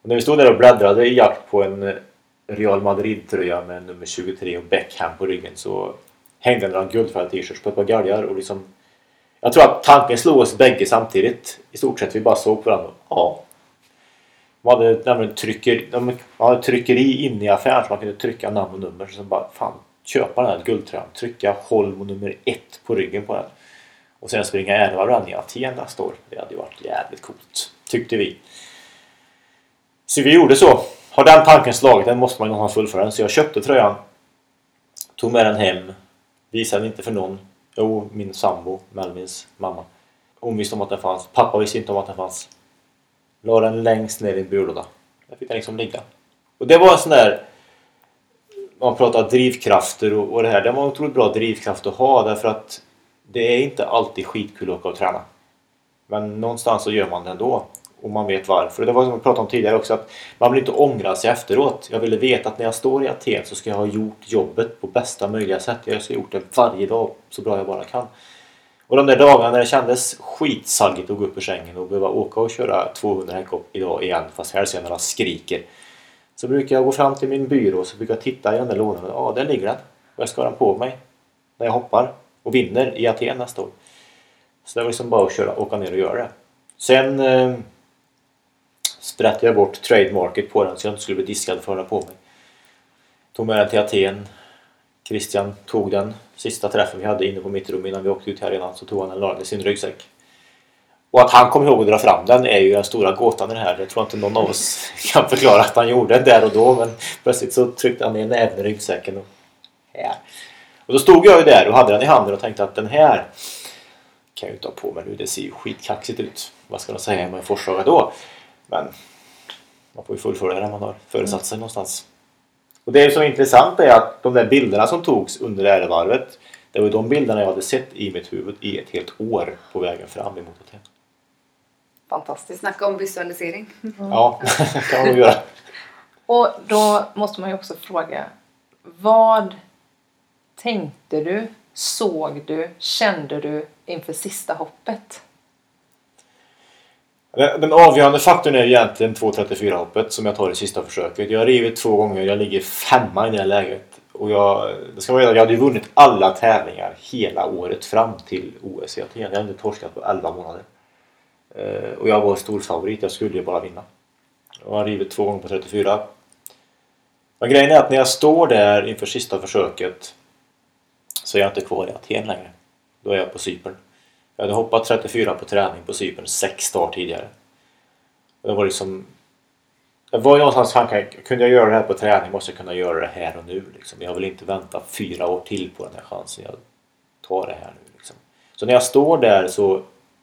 Och när vi stod där och bläddrade i jakt på en eh, Real Madrid-tröja med nummer 23 och Beckham på ryggen så hängde några guldfärgade t-shirts på ett par galgar och liksom Jag tror att tanken slog oss bägge samtidigt. I stort sett vi bara såg på varandra. Ja. De hade nämligen trycker, de hade tryckeri inne i affären så man kunde trycka namn och nummer. Så bara, fan, köpa den här guldtröjan. Trycka Holm nummer ett på ryggen på den. Och sen springa Ärvarbrand i Aten nästa år. Det hade ju varit jävligt coolt. Tyckte vi. Så vi gjorde så. Har den tanken slagit den måste man ju någonstans fullfölja den. Så jag köpte tröjan. Tog med den hem. Visade inte för någon. Jo, min sambo, Melvins mamma. Hon visste om att den fanns. Pappa visste inte om att den fanns. La den längst ner i en byrålåda. Där fick den liksom ligga. Och det var en sån där... Man pratar drivkrafter och, och det här. Det var en otroligt bra drivkraft att ha därför att det är inte alltid skitkul att åka och träna. Men någonstans så gör man det ändå. Och man vet varför. Det var som vi pratade om tidigare också att man vill inte ångra sig efteråt. Jag ville veta att när jag står i Aten så ska jag ha gjort jobbet på bästa möjliga sätt. Jag ska ha gjort det varje dag så bra jag bara kan. Och de där dagarna när det kändes skitsaggigt att gå upp ur sängen och behöva åka och köra 200 häckhopp idag igen fast hälsenorna skriker. Så brukar jag gå fram till min byrå och så brukar jag titta i den där lådan. Ja, där ligger den. Och jag ska ha den på mig när jag hoppar och vinner i Aten nästa år. Så det var liksom bara att köra, åka ner och göra det. Sen eh, sprättade jag bort trademarket på den så jag inte skulle bli diskad för att ha på mig. Tog med den till Aten. Christian tog den sista träffen vi hade inne på mitt rum innan vi åkte ut här redan så tog han den och i sin ryggsäck. Och att han kom ihåg att dra fram den är ju den stora gåtan i det här. Det tror jag inte någon av oss kan förklara att han gjorde där och då men plötsligt så tryckte han ner näven i ryggsäcken och här. Och då stod jag ju där och hade den i handen och tänkte att den här kan jag ju inte ha på mig nu. Det ser ju skitkaxigt ut. Vad ska de säga hemma en Forshaga då? Men man får ju fullfölja det man har föresatt sig någonstans. Och det som är intressant är att de där bilderna som togs under ärevarvet det var de bilderna jag hade sett i mitt huvud i ett helt år på vägen fram emot det.
Fantastiskt.
Snacka om visualisering.
Mm. Ja, det kan man nog göra.
Och då måste man ju också fråga vad tänkte du, såg du, kände du inför sista hoppet?
Den avgörande faktorn är egentligen 2.34 hoppet som jag tar i sista försöket. Jag har rivit två gånger, jag ligger femma i det här läget. Och jag, det ska man veta, jag hade ju vunnit alla tävlingar hela året fram till OS i Aten. Jag hade inte torskat på 11 månader. Eh, och jag var stor favorit, jag skulle ju bara vinna. Jag har rivit två gånger på 34. Men grejen är att när jag står där inför sista försöket så är jag inte kvar i Aten längre. Då är jag på Cypern. Jag hade hoppat 34 på träning på Cypern sex dagar tidigare. Och det var liksom... Det var någonstans tanken, kunde jag göra det här på träning måste jag kunna göra det här och nu. Liksom. Jag vill inte vänta fyra år till på den här chansen. Jag tar det här nu. Liksom. Så när jag står där så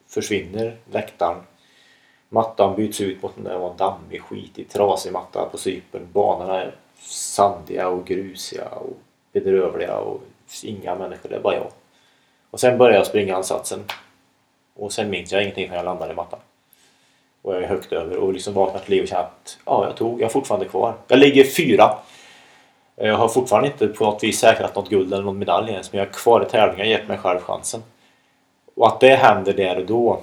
försvinner läktaren. Mattan byts ut mot en där dammig, skitig, trasig matta på Cypern. Banorna är sandiga och grusiga och bedrövliga och inga människor, det är bara jag. Och sen började jag springa ansatsen. Och sen minns jag ingenting förrän jag landar i mattan. Och jag är högt över och liksom vaknar till liv och känner att ja, jag tog, jag är fortfarande kvar. Jag ligger fyra. Jag har fortfarande inte på något vis säkrat något guld eller någon medalj ens men jag är kvar i tävlingen, och gett mig själv chansen. Och att det händer där och då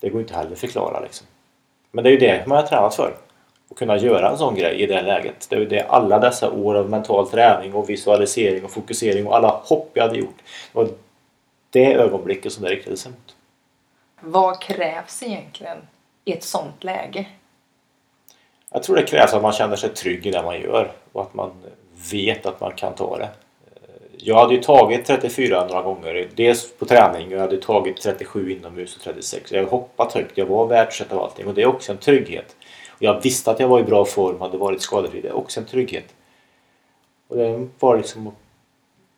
det går inte heller att förklara liksom. Men det är ju det man har tränat för. Att kunna göra en sån grej i det läget. Det är det alla dessa år av mental träning och visualisering och fokusering och alla hopp jag hade gjort. Det var det ögonblicket som det riktade sig mot.
Vad krävs egentligen i ett sånt läge?
Jag tror det krävs att man känner sig trygg i det man gör och att man vet att man kan ta det. Jag hade ju tagit 34 några gånger, dels på träning och jag hade tagit 37 inomhus och 36. Jag hoppat högt, jag var världsetta av allting och det är också en trygghet. Och jag visste att jag var i bra form, hade varit skadefri, det är också en trygghet. Och det var liksom att,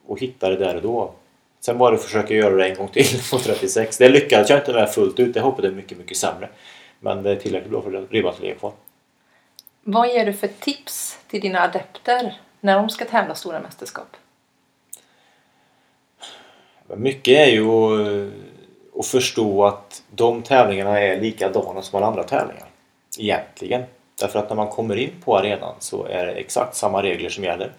att hitta det där och då. Sen var det att försöka göra det en gång till på 36. Det lyckades jag inte med fullt ut, det hoppade mycket, mycket sämre. Men det är tillräckligt bra för att ribban ska ligga kvar.
Vad ger du för tips till dina adepter när de ska tävla stora mästerskap?
Mycket är ju att förstå att de tävlingarna är likadana som alla andra tävlingar. Egentligen. Därför att när man kommer in på arenan så är det exakt samma regler som gäller.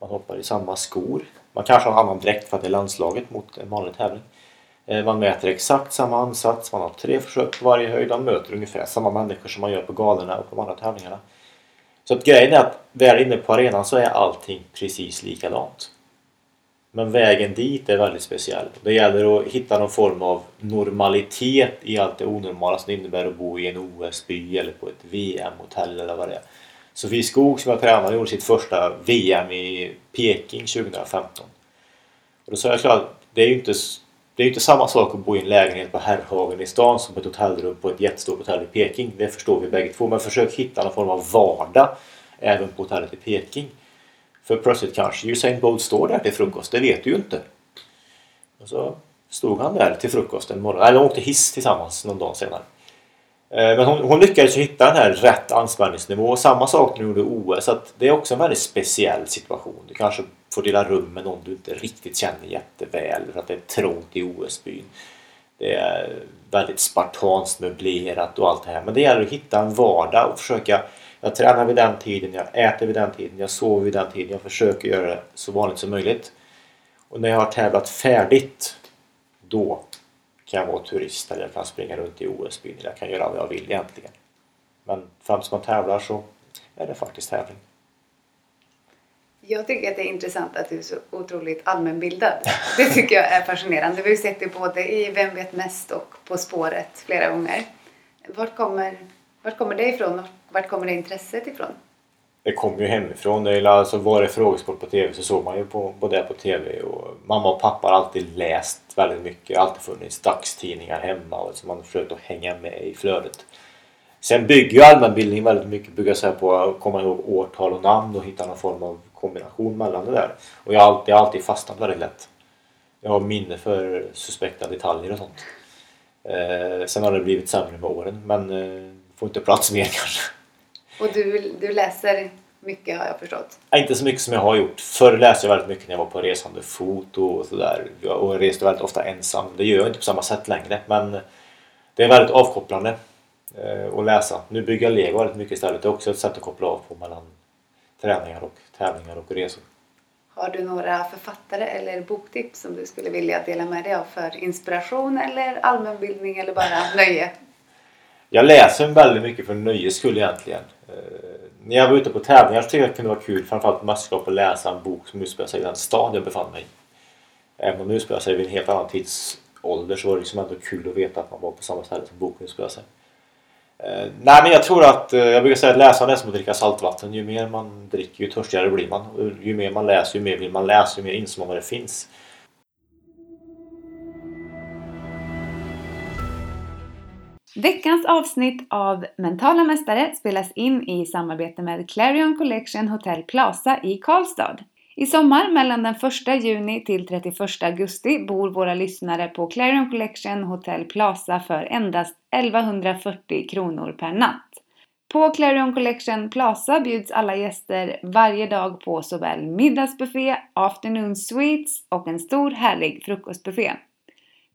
Man hoppar i samma skor. Man kanske har en annan dräkt för att det är landslaget mot en vanlig tävling. Eh, man mäter exakt samma ansats, man har tre försök på varje höjd, man möter ungefär samma människor som man gör på galorna och på de andra tävlingarna. Så att grejen är att väl inne på arenan så är allting precis likadant. Men vägen dit är väldigt speciell. Det gäller att hitta någon form av normalitet i allt det onormala som det innebär att bo i en OS-by eller på ett VM-hotell eller vad det är. Sofie Skog som jag tränade gjorde sitt första VM i Peking 2015. Och då sa jag klart, det är ju inte, det är inte samma sak att bo i en lägenhet på Herrhagen i stan som på ett hotellrum på ett jättestort hotell i Peking. Det förstår vi bägge två. Men försök hitta någon form av vardag även på hotellet i Peking. För plötsligt kanske Usain Bolt står där till frukost, det vet du ju inte. Och så stod han där till frukost en morgon, eller de åkte hiss tillsammans någon dag senare. Eh, men hon, hon lyckades ju hitta den här rätt anspänningsnivå. och Samma sak när hon gjorde OS. Så att det är också en väldigt speciell situation. Du kanske får dela rum med någon du inte riktigt känner jätteväl för att det är trångt i OS-byn. Det är väldigt spartanskt möblerat och allt det här. Men det gäller att hitta en vardag och försöka jag tränar vid den tiden, jag äter vid den tiden, jag sover vid den tiden. Jag försöker göra det så vanligt som möjligt. Och när jag har tävlat färdigt, då kan jag vara turist eller jag kan springa runt i OS-byn eller jag kan göra vad jag vill egentligen. Men fram tills man tävlar så är det faktiskt tävling.
Jag tycker att det är intressant att du är så otroligt allmänbildad. Det tycker jag är fascinerande. Vi har ju sett det både i Vem vet mest och På spåret flera gånger. Vart kommer, vart kommer det ifrån? Vart kommer det intresset ifrån?
Det kommer ju hemifrån. Det är alltså var det frågesport på TV så såg man ju på, på det på TV. Och mamma och pappa har alltid läst väldigt mycket. Alltid funnits dagstidningar hemma och så man har försökt att hänga med i flödet. Sen bygger ju allmänbildning väldigt mycket bygger sig på att komma ihåg årtal och namn och hitta någon form av kombination mellan det där. Och jag har alltid, alltid fastnat väldigt lätt. Jag har minne för suspekta detaljer och sånt. Eh, sen har det blivit sämre med åren men eh, får inte plats mer kanske.
Och du, du läser mycket har jag förstått?
Ja, inte så mycket som jag har gjort. Förr läste jag väldigt mycket när jag var på resande fot och sådär. Och jag reste väldigt ofta ensam. Det gör jag inte på samma sätt längre men det är väldigt avkopplande eh, att läsa. Nu bygger jag lego väldigt mycket istället. Det är också ett sätt att koppla av på mellan träningar och tävlingar och resor.
Har du några författare eller boktips som du skulle vilja dela med dig av för inspiration eller allmänbildning eller bara nöje?
Jag läser väldigt mycket för nöjes skull egentligen. Eh, när jag var ute på tävlingar så tyckte jag att det kunde vara kul, framförallt på mästerskap, att läsa en bok som utspelar sig i den stad jag befann mig i. Även om det utspelar sig vid en helt annan tidsålder så var det liksom ändå kul att veta att man var på samma ställe som boken utspelar sig. Eh, nej men jag tror att, eh, jag brukar säga att läsande är som att dricka saltvatten. Ju mer man dricker ju törstigare blir man. Ju mer man läser ju mer vill man läsa, ju mer inser man vad det finns.
Veckans avsnitt av Mentala Mästare spelas in i samarbete med Clarion Collection Hotel Plaza i Karlstad. I sommar mellan den 1 juni till 31 augusti bor våra lyssnare på Clarion Collection Hotel Plaza för endast 1140 kronor per natt. På Clarion Collection Plaza bjuds alla gäster varje dag på såväl middagsbuffé, afternoon sweets och en stor härlig frukostbuffé.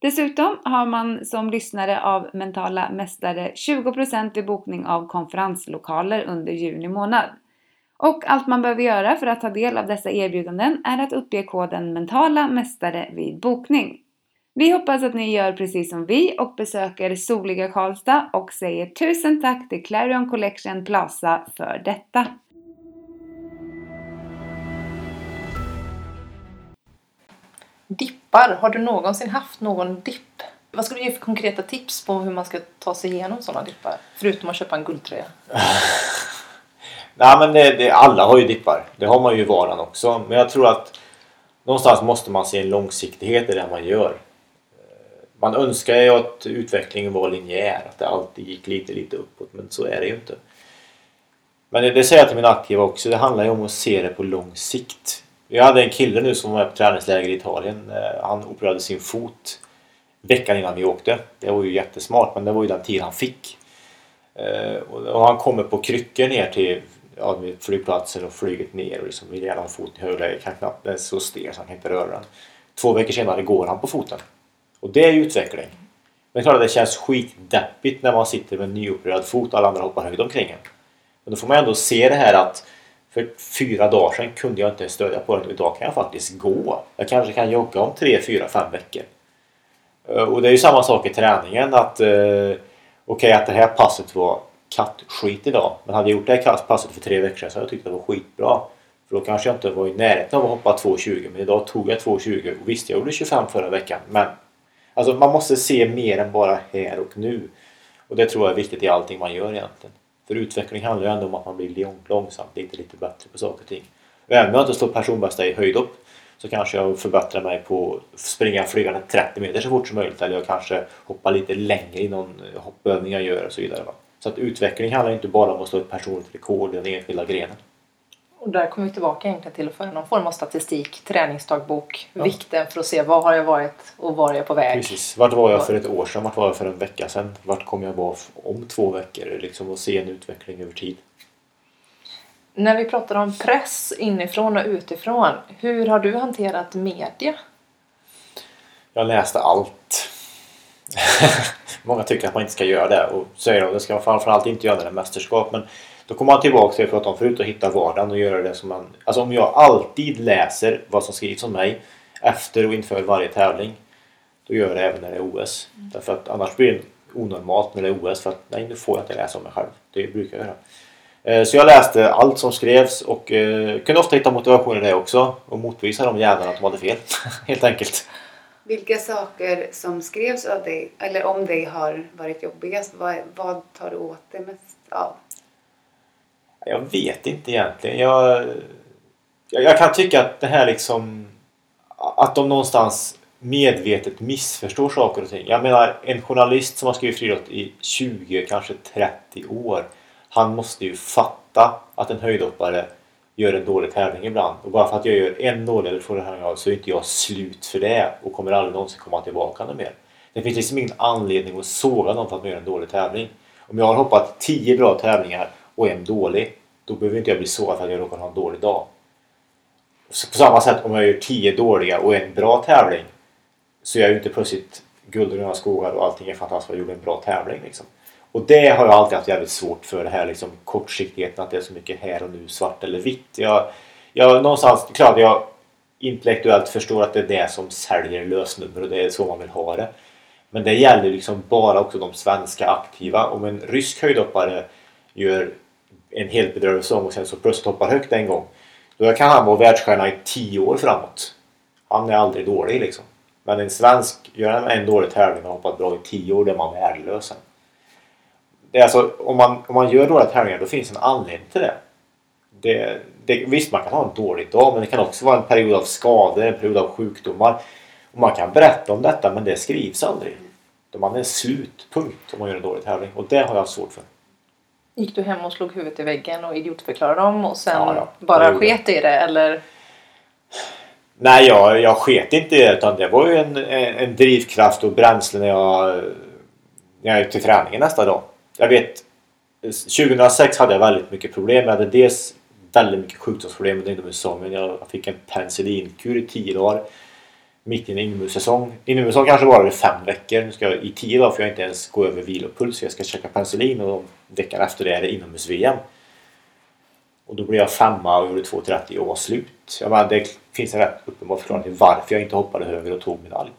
Dessutom har man som lyssnare av Mentala Mästare 20% i bokning av konferenslokaler under juni månad. Och allt man behöver göra för att ta del av dessa erbjudanden är att uppge koden Mentala Mästare vid bokning. Vi hoppas att ni gör precis som vi och besöker soliga Karlstad och säger tusen tack till Clarion Collection Plaza för detta.
Dippar, har du någonsin haft någon dipp? Vad skulle du ge för konkreta tips på hur man ska ta sig igenom sådana dippar? Förutom att köpa en guldtröja.
Nej men det, det, alla har ju dippar. Det har man ju i vardagen också. Men jag tror att någonstans måste man se en långsiktighet i det man gör. Eh, man önskar ju att utvecklingen var linjär, att det alltid gick lite, lite uppåt. Men så är det ju inte. Men det, det säger jag till mina aktiva också. Det handlar ju om att se det på lång sikt. Jag hade en kille nu som var på träningsläger i Italien. Eh, han opererade sin fot veckan innan vi åkte. Det var ju jättesmart men det var ju den tid han fick. Eh, och han kommer på kryckor ner till ja, flygplatsen och flyget ner och liksom vill gärna ha foten i högläge. Kan knappt, den är så stel så han kan inte röra den. Två veckor senare går han på foten. Och det är ju utveckling. Men det är klart att det känns skitdeppigt när man sitter med en nyopererad fot och alla andra hoppar högt omkring en. Men då får man ändå se det här att för fyra dagar sedan kunde jag inte stödja på den och idag kan jag faktiskt gå. Jag kanske kan jogga om tre, fyra, fem veckor. Eh, och det är ju samma sak i träningen att eh, okej okay, att det här passet var kattskit idag. Men hade jag gjort det här passet för tre veckor sedan så hade jag tyckt det var skitbra. För då kanske jag inte var i närheten av att hoppa 2.20 men idag tog jag 2.20 och visst jag gjorde 25 förra veckan men alltså man måste se mer än bara här och nu. Och det tror jag är viktigt i allting man gör egentligen. För utveckling handlar ju ändå om att man blir långsamt lite, lite bättre på saker och ting. Och även om jag inte slår personbästa i höjdhopp så kanske jag förbättrar mig på att springa flygande 30 meter så fort som möjligt eller jag kanske hoppar lite längre i någon hoppövning jag gör och så vidare. Va? Så att utveckling handlar inte bara om att slå ett personligt rekord i den enskilda grenen.
Och där kommer vi tillbaka egentligen till att föra någon form av statistik, träningsdagbok, ja. vikten för att se var har jag varit och var är jag på väg.
Precis. Vart var jag för ett år sedan? Vart var jag för en vecka sedan? Vart kommer jag vara om två veckor? Liksom och se en utveckling över tid.
När vi pratar om press inifrån och utifrån, hur har du hanterat media?
Jag läste allt. Många tycker att man inte ska göra det och säger att det ska man framförallt inte göra när det är mästerskap. Men då kommer man tillbaka till det jag pratade om förut och hitta vardagen och göra det som man... Alltså om jag alltid läser vad som skrivs om mig efter och inför varje tävling då gör jag det även när det är OS. Mm. Därför att annars blir det onormalt när det är OS för att nej nu får jag inte läsa om mig själv. Det brukar jag göra. Eh, så jag läste allt som skrevs och eh, kunde ofta hitta motivation i det också och motbevisa de jävlarna att de hade fel. Helt enkelt.
Vilka saker som skrevs av dig, eller om dig har varit jobbigast? Vad, vad tar du åt dig mest av?
Jag vet inte egentligen. Jag, jag, jag, kan tycka att det här liksom... Att de någonstans medvetet missförstår saker och ting. Jag menar en journalist som har skrivit friidrott i 20, kanske 30 år. Han måste ju fatta att en höjdhoppare gör en dålig tävling ibland. Och bara för att jag gör en dålig eller två tävlingar så är inte jag slut för det och kommer aldrig någonsin komma tillbaka mer. Det finns liksom ingen anledning att såga någon för att man gör en dålig tävling. Om jag har hoppat 10 bra tävlingar och en dålig, då behöver inte jag bli sågad för att jag råkar ha en dålig dag. Så på samma sätt om jag gör 10 dåliga och en bra tävling så är jag ju inte plötsligt guld och gröna skogar och allting är fantastiskt för jag gjorde en bra tävling. Liksom. Och det har jag alltid haft jävligt svårt för det här liksom kortsiktigheten att det är så mycket här och nu svart eller vitt. Jag, jag någonstans, klart jag intellektuellt förstår att det är det som säljer lösnummer och det är så man vill ha det. Men det gäller liksom bara också de svenska aktiva. Om en rysk höjdhoppare gör en helt bedrövlig säsong och sen så plötsligt hoppar högt en gång. Då kan han vara världsstjärna i tio år framåt. Han är aldrig dålig liksom. Men en svensk, gör han en dålig tävling och hoppat bra i tio år, då är man värdelös sen det är alltså, om, man, om man gör dåliga tävlingar då finns en anledning till det. det, det visst, man kan ha en dålig dag men det kan också vara en period av skador, en period av sjukdomar. Och man kan berätta om detta men det skrivs aldrig. Man är en slutpunkt om man gör en dålig tävling och det har jag svårt för.
Gick du hem och slog huvudet i väggen och idiotförklarade dem och sen ja, ja. bara sket i det eller?
Nej, jag, jag sket inte i det utan det var ju en, en, en drivkraft och bränsle när jag, när jag gick till träningen nästa dag jag vet 2006 hade jag väldigt mycket problem. Jag hade dels väldigt mycket sjukdomsproblem under inomhussäsongen. Jag fick en penicillinkur i 10 dagar mitt i en inomhussäsong. Inomhussäsong kanske bara är fem veckor. Nu ska jag, I 10 dagar får jag inte ens gå över vilopuls. Jag ska käka penicillin och veckan efter det är det inomhus-VM. Och då blev jag femma och gjorde 2.30 och var slut. Jag menar, det finns en rätt uppenbar förklaring till varför jag inte hoppade högre och tog medalj.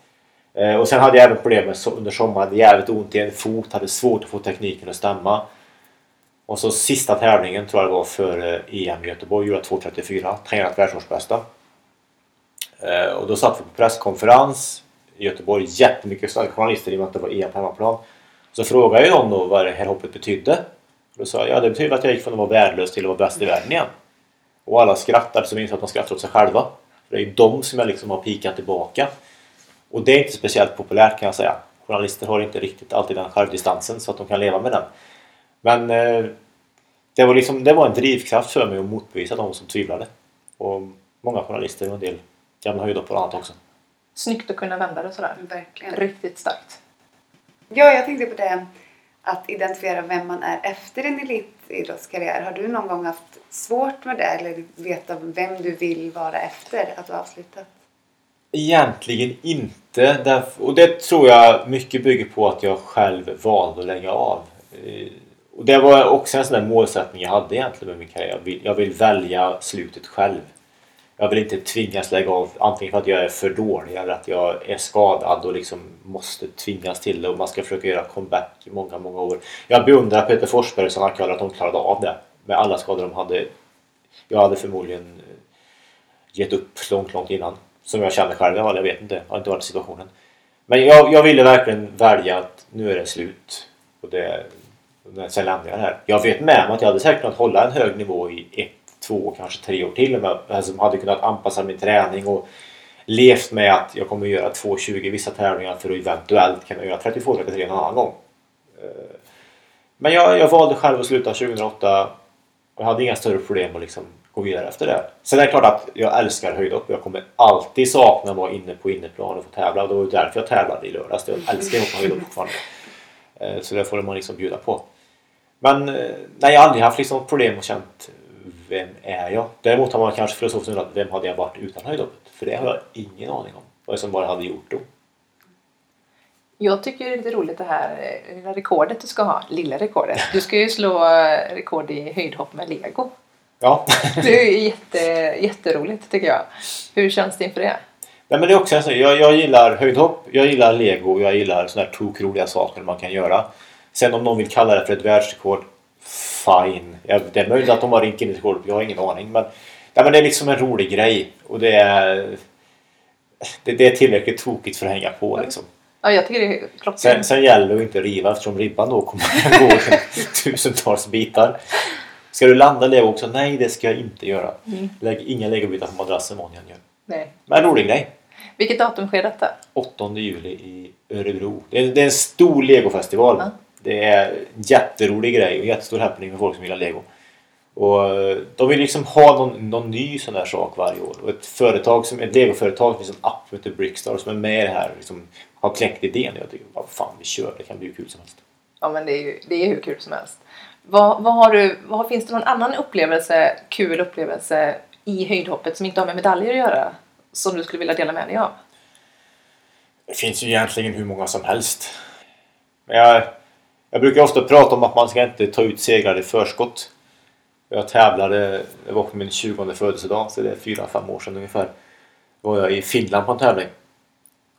Eh, och sen hade jag även problem med under sommaren. Hade jävligt ont i en fot. Hade svårt att få tekniken att stämma. Och så sista tävlingen tror jag det var för EM i Göteborg. Gjorde 2.34. Tränat världsårsbästa. Eh, och då satt vi på presskonferens i Göteborg. Jättemycket journalister i och med att det var EM på hemmaplan. Så frågade jag dem då vad det här hoppet betydde. Och då sa jag ja det betyder att jag gick från att vara värdelös till att vara bäst i världen igen. Och alla skrattade som insåg att de skrattar åt sig själva. För det är ju de som jag liksom har pikat tillbaka. Och det är inte speciellt populärt kan jag säga. Journalister har inte riktigt alltid den självdistansen så att de kan leva med den. Men eh, det, var liksom, det var en drivkraft för mig att motbevisa de som tvivlade. Och många journalister och en del gamla höjdhoppare och annat också.
Snyggt att kunna vända det sådär.
Verkligen.
Riktigt starkt.
Ja, jag tänkte på det att identifiera vem man är efter en elitidrottskarriär. Har du någon gång haft svårt med det eller veta vem du vill vara efter att du har avslutat?
Egentligen inte. Och det tror jag mycket bygger på att jag själv valde att lägga av. Eh, och det var också en sån där målsättning jag hade egentligen med min karriär. Jag vill, jag vill välja slutet själv. Jag vill inte tvingas lägga av antingen för att jag är för dålig eller att jag är skadad och liksom måste tvingas till det och man ska försöka göra comeback i många, många år. Jag beundrar Peter Forsberg och Sanna Köhler att de klarade av det med alla skador de hade. Jag hade förmodligen eh, gett upp långt, långt innan. Som jag känner själv, jag vet inte, jag har inte varit i situationen. Men jag, jag ville verkligen välja att nu är det slut. Och det, sen lämnar jag det här. Jag vet med mig att jag hade säkert kunnat hålla en hög nivå i ett, två, kanske tre år till. med, jag hade kunnat anpassa min träning och levt med att jag kommer göra 2.20 vissa tävlingar för att eventuellt kunna göra 32-33 en annan gång. Eh, men jag, jag valde själv att sluta 2008 och hade inga större problem att liksom gå vidare efter det. Sen är det klart att jag älskar höjdhopp. Jag kommer alltid sakna att vara inne på inneplan och få tävla. Det var därför jag tävlade i lördags. Jag älskar att hoppa höjdhopp fortfarande. Eh, så det får man liksom bjuda på. Men eh, nej, jag har aldrig haft liksom problem och känt vem är jag? Däremot har man kanske filosofiskt undrat vem hade jag varit utan höjdhoppet? För det har jag ingen aning om. Vad som bara hade gjort då.
Jag tycker det är lite roligt det här eh, lilla rekordet du ska ha. Lilla rekordet. Du ska ju slå rekord i höjdhopp med lego.
Ja.
det är jätte, jätteroligt tycker jag. Hur känns det inför det?
Nej, men det är också så, jag, jag gillar höjdhopp, jag gillar lego, jag gillar sådana här tokroliga saker man kan göra. Sen om någon vill kalla det för ett världsrekord, fine. det är möjligt att de har ringt in ett rekord, jag har ingen aning. Men, ja, men det är liksom en rolig grej och det är, det, det är tillräckligt tokigt för att hänga på liksom.
Ja, jag tycker det är klockan.
Sen, sen gäller det att inte riva eftersom ribban då kommer att gå tusentals bitar. Ska du landa lego också? Nej, det ska jag inte göra. Mm. Lägg inga legobitar på madrassen gör.
Nej.
Men rolig grej.
Vilket datum sker detta?
8 juli i Örebro. Det är, det är en stor legofestival. Mm. Det är en jätterolig grej och jättestor happening för folk som gillar lego. Och eh, de vill liksom ha någon, någon ny sån här sak varje år. Och ett företag som, ett legoföretag, finns en app som heter Brickstar som är med i det här liksom, har kläckt idén. Jag tycker, vad fan vi kör, det kan bli hur kul som helst.
Ja men det är ju det är hur kul som helst. Vad, vad har du, vad, finns det någon annan upplevelse, kul upplevelse i höjdhoppet som inte har med medaljer att göra? Som du skulle vilja dela med dig av?
Det finns ju egentligen hur många som helst. Men jag, jag brukar ofta prata om att man ska inte ta ut segrar i förskott. Jag tävlade, det var på min 20 födelsedag, så det är 4-5 år sedan ungefär. Då var jag i Finland på en tävling.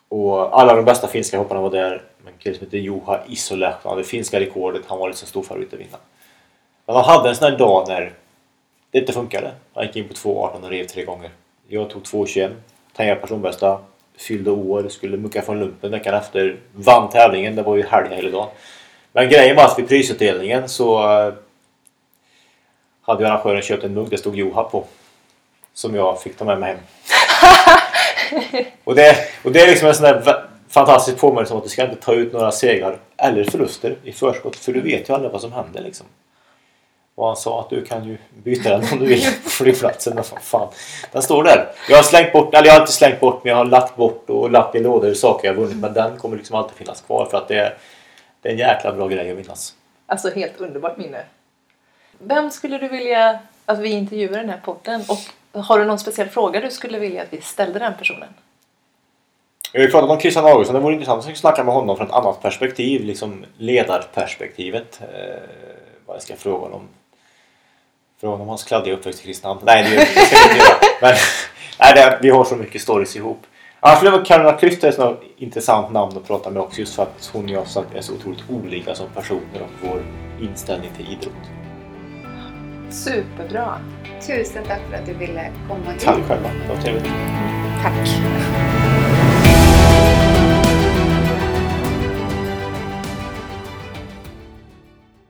Och alla de bästa finska hopparna var där. En kille som heter Juha Isolehto, han hade finska rekordet, han var liksom stor favorit att vinna. Men han hade en sån här dag när det inte funkade. Han gick in på 2.18 och rev tre gånger. Jag tog 2.21, tangerade personbästa, fyllde år, skulle mucka från lumpen veckan efter. Vann tävlingen, det var ju helg hela dagen. Men grejen var att vid prisutdelningen så eh, hade arrangören köpt en mugg det stod Joha på. Som jag fick ta med mig hem. och, det, och det är liksom en sån där fantastisk påminnelse om att du ska inte ta ut några segrar eller förluster i förskott. För du vet ju aldrig vad som händer liksom. Och han sa att du kan ju byta den om du vill på flygplatsen. fan. Den står där. Jag har slängt bort, eller jag har inte slängt bort men jag har lagt bort och lagt i lådor saker jag vunnit. Men den kommer liksom alltid finnas kvar för att det är, det är en jäkla bra grej att minnas.
Alltså helt underbart minne. Vem skulle du vilja att vi intervjuar i den här podden? Och har du någon speciell fråga du skulle vilja att vi ställde den personen?
Jag har ju pratat om Christian Augustsson. Det vore intressant att snacka med honom från ett annat perspektiv. Liksom ledarperspektivet. Eh, vad jag ska fråga honom. Fråga om hans kladdiga uppväxt i Kristinehamn. Nej, det ska jag inte göra. Men nej, det, vi har så mycket stories ihop. Annars skulle Carolina Klüft är ett intressant namn att prata med också just för att hon och jag är så otroligt olika som personer och vår inställning till idrott.
Superbra!
Tusen tack för att du ville komma hit.
Tack själva, det var trevligt.
Tack!